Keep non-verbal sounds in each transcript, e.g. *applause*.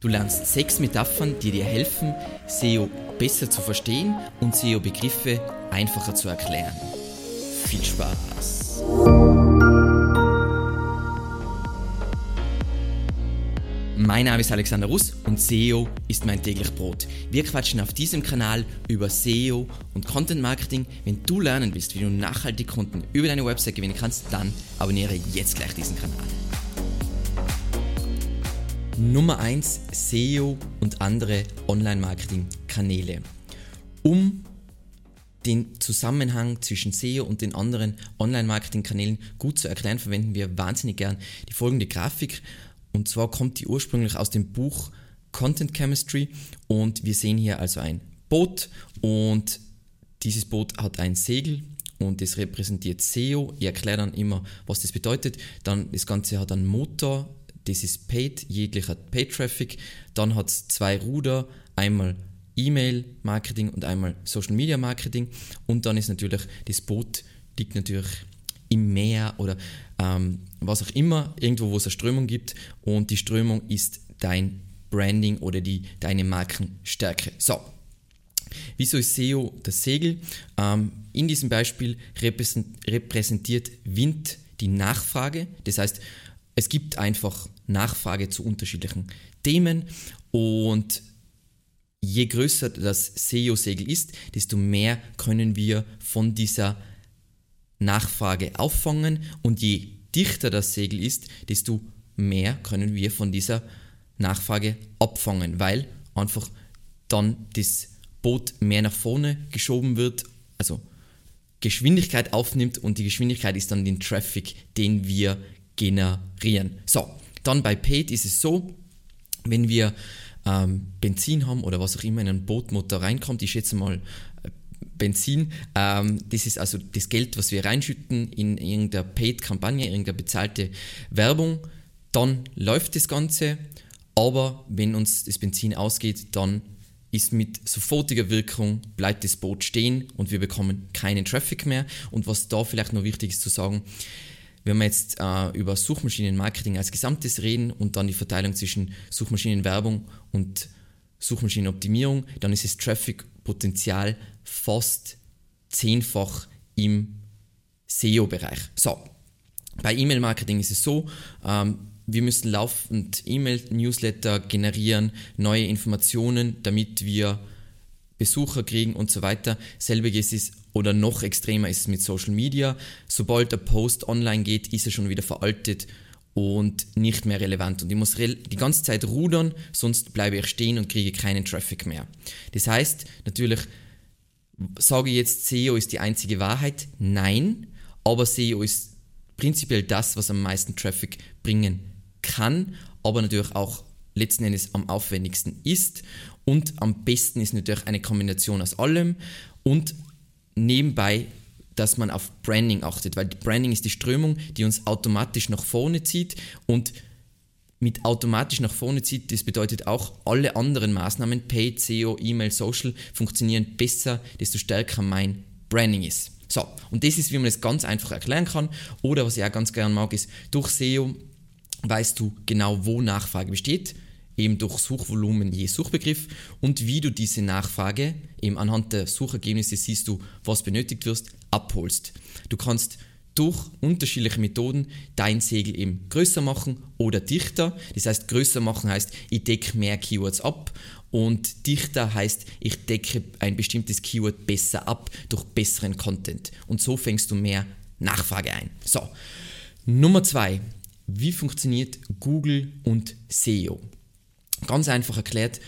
Du lernst sechs Metaphern, die dir helfen, SEO besser zu verstehen und SEO-Begriffe einfacher zu erklären. Viel Spaß! Mein Name ist Alexander Russ und SEO ist mein täglich Brot. Wir quatschen auf diesem Kanal über SEO und Content Marketing. Wenn du lernen willst, wie du nachhaltig Kunden über deine Website gewinnen kannst, dann abonniere jetzt gleich diesen Kanal. Nummer 1 SEO und andere Online-Marketing-Kanäle. Um den Zusammenhang zwischen SEO und den anderen Online-Marketing-Kanälen gut zu erklären, verwenden wir wahnsinnig gern die folgende Grafik. Und zwar kommt die ursprünglich aus dem Buch Content Chemistry und wir sehen hier also ein Boot und dieses Boot hat ein Segel und das repräsentiert SEO. Ich erkläre dann immer, was das bedeutet. Dann das Ganze hat einen Motor, das ist Paid, jeglicher Paid-Traffic. Dann hat es zwei Ruder, einmal E-Mail-Marketing und einmal Social-Media-Marketing. Und dann ist natürlich, das Boot liegt natürlich im Meer oder ähm, was auch immer, irgendwo, wo es eine Strömung gibt. Und die Strömung ist dein Branding oder die, deine Markenstärke. So, Wieso ist SEO das Segel? Ähm, in diesem Beispiel repräsentiert Wind die Nachfrage. Das heißt, es gibt einfach Nachfrage zu unterschiedlichen Themen und je größer das SEO-Segel ist, desto mehr können wir von dieser Nachfrage auffangen und je dichter das Segel ist, desto mehr können wir von dieser Nachfrage abfangen, weil einfach dann das Boot mehr nach vorne geschoben wird, also Geschwindigkeit aufnimmt und die Geschwindigkeit ist dann den Traffic, den wir generieren. So, dann bei Paid ist es so, wenn wir ähm, Benzin haben oder was auch immer in einen Bootmotor reinkommt, ich schätze mal äh, Benzin, ähm, das ist also das Geld, was wir reinschütten in irgendeine Paid-Kampagne, irgendeine bezahlte Werbung, dann läuft das Ganze, aber wenn uns das Benzin ausgeht, dann ist mit sofortiger Wirkung, bleibt das Boot stehen und wir bekommen keinen Traffic mehr. Und was da vielleicht noch wichtig ist zu sagen, wenn wir jetzt äh, über Suchmaschinenmarketing als Gesamtes reden und dann die Verteilung zwischen Suchmaschinenwerbung und Suchmaschinenoptimierung, dann ist das Traffic-Potenzial fast zehnfach im SEO-Bereich. So, bei E-Mail-Marketing ist es so, ähm, wir müssen laufend E-Mail-Newsletter generieren, neue Informationen, damit wir Besucher kriegen und so weiter. Selbiges ist oder noch extremer ist es mit Social Media. Sobald der Post online geht, ist er schon wieder veraltet und nicht mehr relevant. Und ich muss die ganze Zeit rudern, sonst bleibe ich stehen und kriege keinen Traffic mehr. Das heißt, natürlich sage ich jetzt, SEO ist die einzige Wahrheit. Nein, aber SEO ist prinzipiell das, was am meisten Traffic bringen kann, aber natürlich auch letzten Endes am aufwendigsten ist. Und am besten ist natürlich eine Kombination aus allem und nebenbei, dass man auf Branding achtet, weil Branding ist die Strömung, die uns automatisch nach vorne zieht und mit automatisch nach vorne zieht, das bedeutet auch, alle anderen Maßnahmen, Paid, SEO, E-Mail, Social, funktionieren besser, desto stärker mein Branding ist. So, und das ist, wie man es ganz einfach erklären kann. Oder was ich auch ganz gerne mag, ist, durch SEO weißt du genau, wo Nachfrage besteht eben durch Suchvolumen je Suchbegriff und wie du diese Nachfrage eben anhand der Suchergebnisse siehst du, was benötigt wirst, abholst. Du kannst durch unterschiedliche Methoden dein Segel eben größer machen oder dichter. Das heißt, größer machen heißt, ich decke mehr Keywords ab und dichter heißt, ich decke ein bestimmtes Keyword besser ab durch besseren Content. Und so fängst du mehr Nachfrage ein. So, Nummer zwei. Wie funktioniert Google und SEO? Ganz einfach erklärt,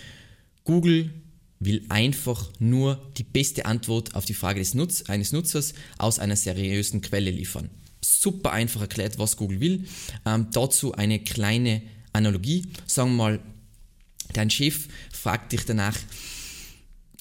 Google will einfach nur die beste Antwort auf die Frage des Nutz eines Nutzers aus einer seriösen Quelle liefern. Super einfach erklärt, was Google will. Ähm, dazu eine kleine Analogie. Sagen wir mal, dein Chef fragt dich danach,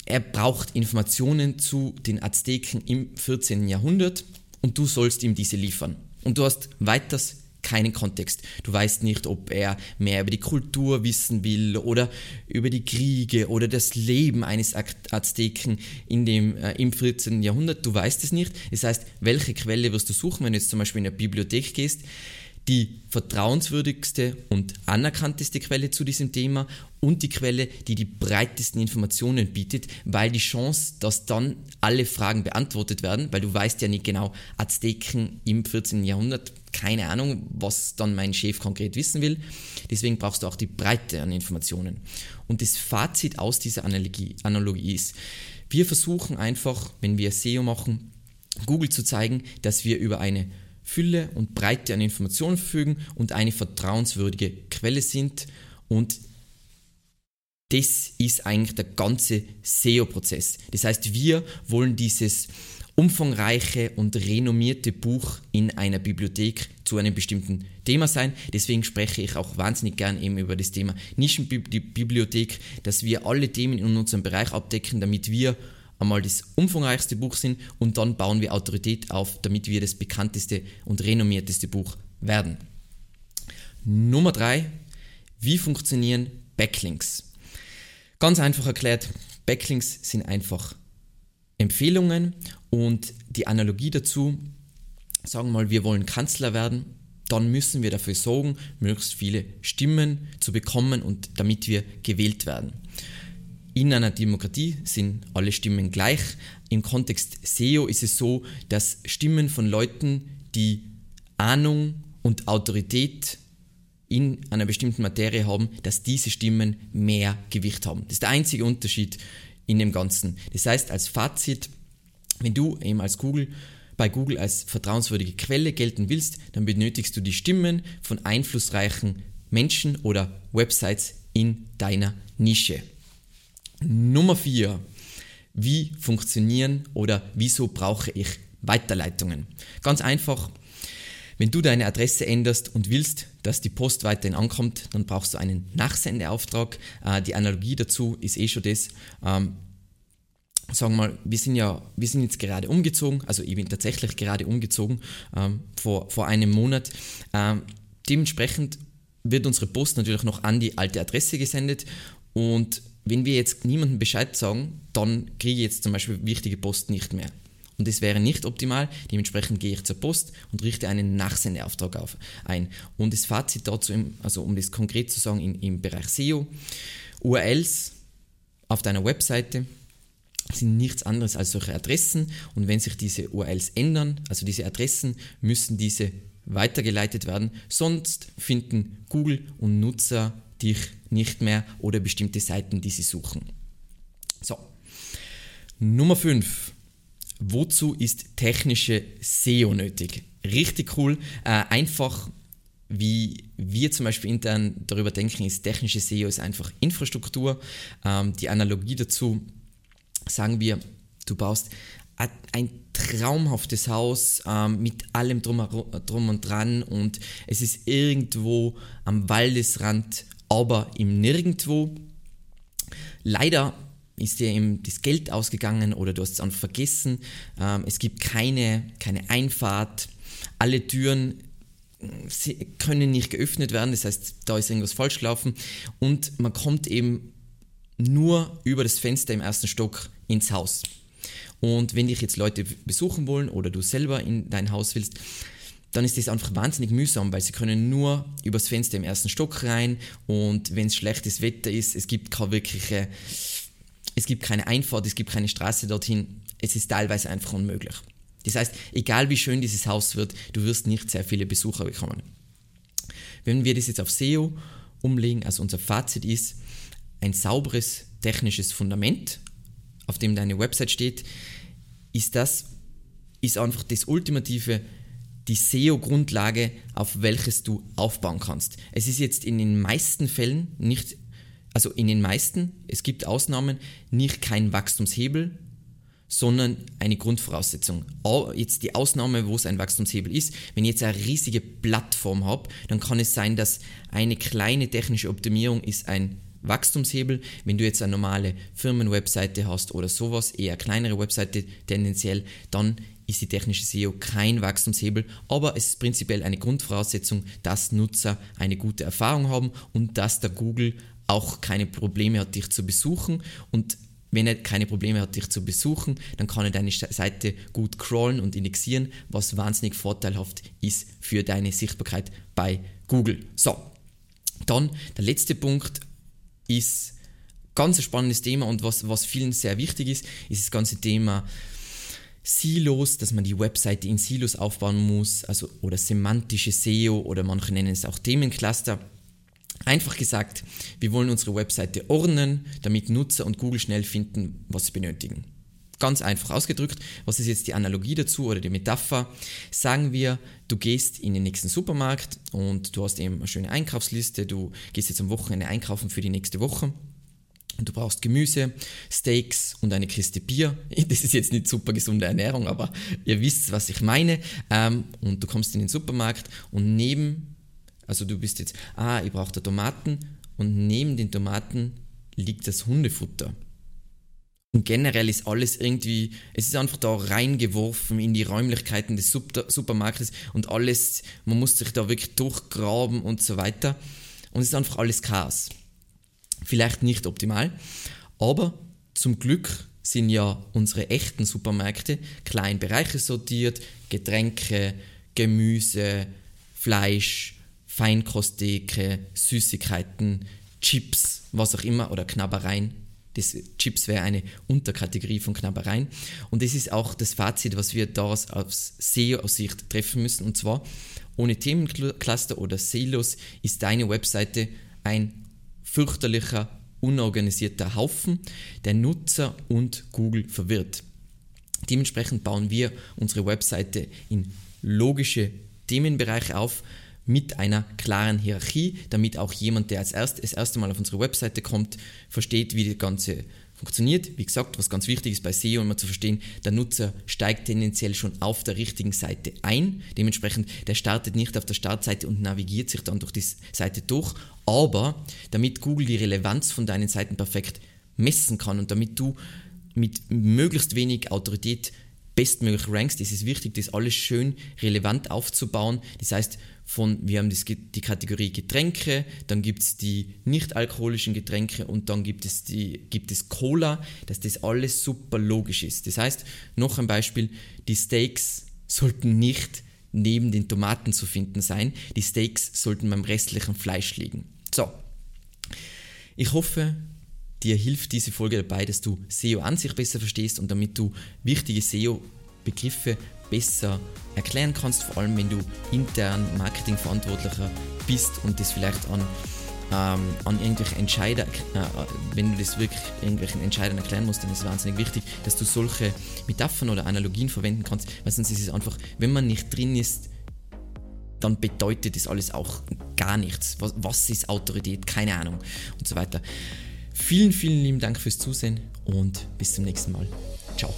er braucht Informationen zu den Azteken im 14. Jahrhundert und du sollst ihm diese liefern. Und du hast weiters keinen Kontext. Du weißt nicht, ob er mehr über die Kultur wissen will oder über die Kriege oder das Leben eines Azteken in dem, äh, im 14. Jahrhundert. Du weißt es nicht. Das heißt, welche Quelle wirst du suchen, wenn du jetzt zum Beispiel in eine Bibliothek gehst? die vertrauenswürdigste und anerkannteste Quelle zu diesem Thema und die Quelle, die die breitesten Informationen bietet, weil die Chance, dass dann alle Fragen beantwortet werden, weil du weißt ja nicht genau, Azteken im 14. Jahrhundert, keine Ahnung, was dann mein Chef konkret wissen will. Deswegen brauchst du auch die Breite an Informationen. Und das Fazit aus dieser Analogie, ist, wir versuchen einfach, wenn wir SEO machen, Google zu zeigen, dass wir über eine Fülle und Breite an Informationen verfügen und eine vertrauenswürdige Quelle sind. Und das ist eigentlich der ganze SEO-Prozess. Das heißt, wir wollen dieses umfangreiche und renommierte Buch in einer Bibliothek zu einem bestimmten Thema sein. Deswegen spreche ich auch wahnsinnig gern eben über das Thema Nischenbibliothek, dass wir alle Themen in unserem Bereich abdecken, damit wir einmal das umfangreichste Buch sind und dann bauen wir Autorität auf, damit wir das bekannteste und renommierteste Buch werden. Nummer drei: Wie funktionieren Backlinks? Ganz einfach erklärt, Backlinks sind einfach Empfehlungen und die Analogie dazu, sagen wir mal, wir wollen Kanzler werden, dann müssen wir dafür sorgen, möglichst viele Stimmen zu bekommen und damit wir gewählt werden. In einer Demokratie sind alle Stimmen gleich. Im Kontext SEO ist es so, dass Stimmen von Leuten, die Ahnung und Autorität in einer bestimmten Materie haben, dass diese Stimmen mehr Gewicht haben. Das ist der einzige Unterschied in dem Ganzen. Das heißt, als Fazit, wenn du eben als Google bei Google als vertrauenswürdige Quelle gelten willst, dann benötigst du die Stimmen von einflussreichen Menschen oder Websites in deiner Nische. Nummer 4. Wie funktionieren oder wieso brauche ich Weiterleitungen? Ganz einfach, wenn du deine Adresse änderst und willst, dass die Post weiterhin ankommt, dann brauchst du einen Nachsendeauftrag. Äh, die Analogie dazu ist eh schon das. Ähm, sagen wir mal, wir sind ja, wir sind jetzt gerade umgezogen, also ich bin tatsächlich gerade umgezogen ähm, vor, vor einem Monat. Ähm, dementsprechend wird unsere Post natürlich noch an die alte Adresse gesendet und wenn wir jetzt niemandem Bescheid sagen, dann kriege ich jetzt zum Beispiel wichtige Post nicht mehr. Und das wäre nicht optimal. Dementsprechend gehe ich zur Post und richte einen Nachsendeauftrag auf, ein. Und das Fazit dazu, also um das konkret zu sagen, in, im Bereich SEO, URLs auf deiner Webseite sind nichts anderes als solche Adressen. Und wenn sich diese URLs ändern, also diese Adressen, müssen diese weitergeleitet werden. Sonst finden Google und Nutzer dich nicht mehr oder bestimmte Seiten, die sie suchen. So. Nummer 5. Wozu ist technische SEO nötig? Richtig cool. Äh, einfach, wie wir zum Beispiel intern darüber denken, ist technische SEO ist einfach Infrastruktur. Ähm, die Analogie dazu sagen wir, du baust ein traumhaftes Haus ähm, mit allem drum, drum und dran und es ist irgendwo am Waldesrand aber im Nirgendwo. Leider ist dir eben das Geld ausgegangen oder du hast es einfach vergessen. Ähm, es gibt keine, keine Einfahrt. Alle Türen äh, können nicht geöffnet werden, das heißt, da ist irgendwas falsch gelaufen und man kommt eben nur über das Fenster im ersten Stock ins Haus. Und wenn dich jetzt Leute besuchen wollen oder du selber in dein Haus willst, dann ist das einfach wahnsinnig mühsam, weil sie können nur übers Fenster im ersten Stock rein und wenn es schlechtes Wetter ist, es gibt keine wirkliche, es gibt keine Einfahrt, es gibt keine Straße dorthin, es ist teilweise einfach unmöglich. Das heißt, egal wie schön dieses Haus wird, du wirst nicht sehr viele Besucher bekommen. Wenn wir das jetzt auf SEO umlegen, also unser Fazit ist, ein sauberes technisches Fundament, auf dem deine Website steht, ist das, ist einfach das ultimative die SEO-Grundlage, auf welches du aufbauen kannst. Es ist jetzt in den meisten Fällen nicht, also in den meisten, es gibt Ausnahmen, nicht kein Wachstumshebel, sondern eine Grundvoraussetzung. Jetzt die Ausnahme, wo es ein Wachstumshebel ist, wenn ich jetzt eine riesige Plattform habe, dann kann es sein, dass eine kleine technische Optimierung ist ein Wachstumshebel. Wenn du jetzt eine normale Firmenwebseite hast oder sowas, eher kleinere Webseite tendenziell, dann ist die technische SEO kein Wachstumshebel, aber es ist prinzipiell eine Grundvoraussetzung, dass Nutzer eine gute Erfahrung haben und dass der Google auch keine Probleme hat, dich zu besuchen. Und wenn er keine Probleme hat, dich zu besuchen, dann kann er deine Seite gut crawlen und indexieren, was wahnsinnig vorteilhaft ist für deine Sichtbarkeit bei Google. So, dann der letzte Punkt ist ganz ein spannendes Thema und was, was vielen sehr wichtig ist, ist das ganze Thema Silos, dass man die Webseite in Silos aufbauen muss, also oder semantische SEO oder manche nennen es auch Themencluster. Einfach gesagt, wir wollen unsere Webseite ordnen, damit Nutzer und Google schnell finden, was sie benötigen. Ganz einfach ausgedrückt, was ist jetzt die Analogie dazu oder die Metapher? Sagen wir, du gehst in den nächsten Supermarkt und du hast eben eine schöne Einkaufsliste, du gehst jetzt am Wochenende einkaufen für die nächste Woche. Du brauchst Gemüse, Steaks und eine Kiste Bier. *laughs* Das ist jetzt nicht super gesunde Ernährung, aber ihr wisst, was ich meine. Ähm, und du kommst in den Supermarkt und neben also du bist jetzt, ah, ich brauche da Tomaten und neben den Tomaten liegt das Hundefutter. Und generell ist alles irgendwie, es ist einfach da reingeworfen in die Räumlichkeiten des Supermarktes und alles, man muss sich da wirklich durchgraben und so weiter. Und es ist einfach alles Chaos. Vielleicht nicht optimal, aber zum Glück sind ja unsere echten Supermärkte klein Bereiche sortiert, Getränke, Gemüse, Fleisch, Feinkosttheke, Süßigkeiten, Chips, was auch immer, oder Knabbereien. Das Chips wäre eine Unterkategorie von Knabbereien. Und das ist auch das Fazit, was wir daraus aus SEO-Sicht treffen müssen. Und zwar, ohne Themencluster oder Silos ist deine Webseite ein fürchterlicher, unorganisierter Haufen, der Nutzer und Google verwirrt. Dementsprechend bauen wir unsere Webseite in logische Themenbereiche auf, mit einer klaren Hierarchie, damit auch jemand, der als erst, das erste Mal auf unsere Webseite kommt, versteht, wie das Ganze funktioniert. Wie gesagt, was ganz wichtig ist bei SEO immer zu verstehen, der Nutzer steigt tendenziell schon auf der richtigen Seite ein. Dementsprechend, der startet nicht auf der Startseite und navigiert sich dann durch die Seite durch. Aber damit Google die Relevanz von deinen Seiten perfekt messen kann und damit du mit möglichst wenig Autorität bestmöglich rankst, ist es wichtig, das alles schön relevant aufzubauen. Das heißt, von, wir haben das, die Kategorie Getränke, dann gibt es die nicht-alkoholischen Getränke und dann gibt es, die, gibt es Cola, dass das alles super logisch ist. Das heißt, noch ein Beispiel, die Steaks sollten nicht neben den Tomaten zu finden sein, die Steaks sollten beim restlichen Fleisch liegen. So, ich hoffe, dir hilft diese Folge dabei, dass du SEO an sich besser verstehst und damit du wichtige SEO-Begriffe besser erklären kannst, vor allem wenn du intern Marketingverantwortlicher bist und das vielleicht an, ähm, an irgendwelche Entscheider, äh, wenn du das wirklich irgendwelchen Entscheidern erklären musst, dann ist es wahnsinnig wichtig, dass du solche Metaphern oder Analogien verwenden kannst, weil sonst ist es einfach, wenn man nicht drin ist, dann bedeutet das alles auch gar nichts. Was, was ist Autorität? Keine Ahnung und so weiter. Vielen, vielen lieben Dank fürs Zusehen und bis zum nächsten Mal. Ciao.